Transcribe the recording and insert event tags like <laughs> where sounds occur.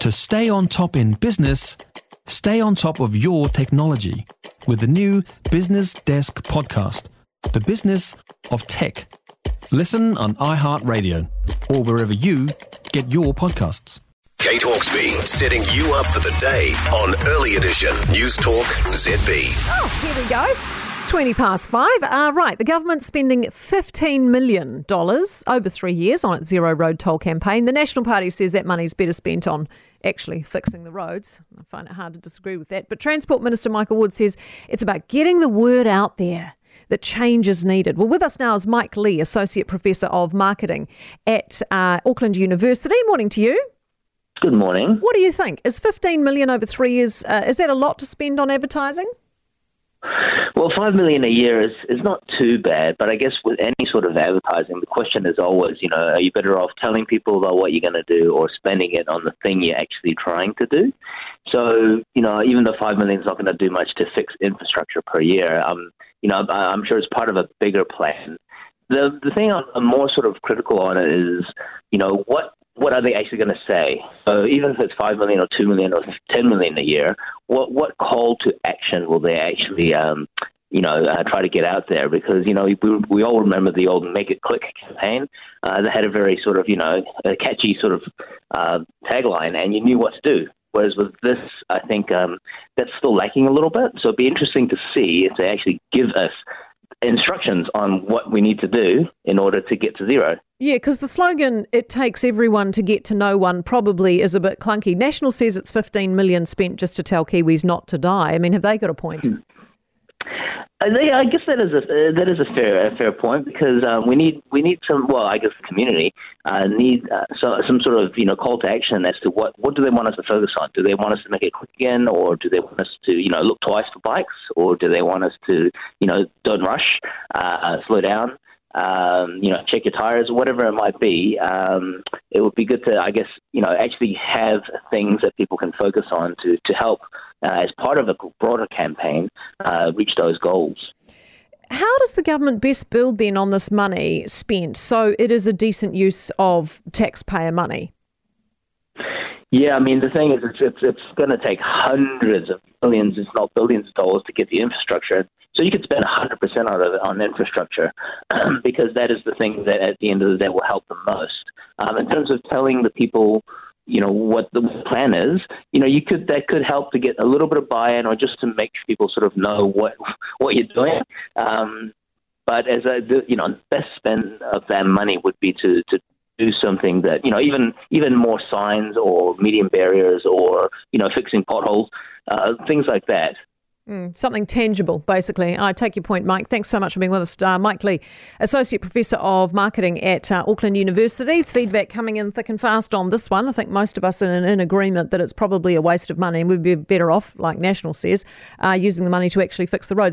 To stay on top in business, stay on top of your technology with the new Business Desk podcast, The Business of Tech. Listen on iHeartRadio or wherever you get your podcasts. Kate Hawkesby setting you up for the day on Early Edition News Talk ZB. Oh, here we go. 20 past five. Uh, right, the government's spending $15 million over three years on its zero road toll campaign. The National Party says that money's better spent on actually fixing the roads. I find it hard to disagree with that. But Transport Minister Michael Wood says it's about getting the word out there that change is needed. Well, with us now is Mike Lee, Associate Professor of Marketing at uh, Auckland University. Morning to you. Good morning. What do you think? Is 15 million over three years, uh, is that a lot to spend on advertising? Well, five million a year is, is not too bad, but I guess with any sort of advertising, the question is always, you know, are you better off telling people about what you're going to do or spending it on the thing you're actually trying to do? So, you know, even though five million is not going to do much to fix infrastructure per year, um, you know, I'm sure it's part of a bigger plan. The the thing I'm more sort of critical on is, you know, what what are they actually going to say? So even if it's five million or two million or ten million a year, what what call to action will they actually, um, you know, uh, try to get out there? Because you know we, we all remember the old "Make It Click" campaign. Uh, that had a very sort of you know catchy sort of uh, tagline, and you knew what to do. Whereas with this, I think um, that's still lacking a little bit. So it'd be interesting to see if they actually give us instructions on what we need to do in order to get to zero. Yeah, because the slogan, it takes everyone to get to no one, probably is a bit clunky. National says it's 15 million spent just to tell Kiwis not to die. I mean, have they got a point? <laughs> Uh, I guess that is a uh, that is a fair a fair point because um, we need we need some well I guess the community uh, need uh, so, some sort of you know call to action as to what what do they want us to focus on? Do they want us to make it click again, or do they want us to you know look twice for bikes, or do they want us to you know don't rush, uh, slow down? Um, you know, check your tires, whatever it might be. Um, it would be good to, I guess, you know, actually have things that people can focus on to to help uh, as part of a broader campaign, uh, reach those goals. How does the government best build then on this money spent so it is a decent use of taxpayer money? Yeah, I mean the thing is, it's it's, it's going to take hundreds of millions, if not billions, of dollars to get the infrastructure. So you could spend 100% out of it on infrastructure <clears throat> because that is the thing that at the end of the day will help the most. Um, in terms of telling the people you know what the plan is you know you could that could help to get a little bit of buy-in or just to make people sort of know what what you're doing. Um, but as a you know best spend of that money would be to to do something that you know even even more signs or median barriers or you know fixing potholes uh, things like that Mm, something tangible, basically. I take your point, Mike. Thanks so much for being with us. Uh, Mike Lee, Associate Professor of Marketing at uh, Auckland University. Feedback coming in thick and fast on this one. I think most of us are in, in agreement that it's probably a waste of money and we'd be better off, like National says, uh, using the money to actually fix the roads.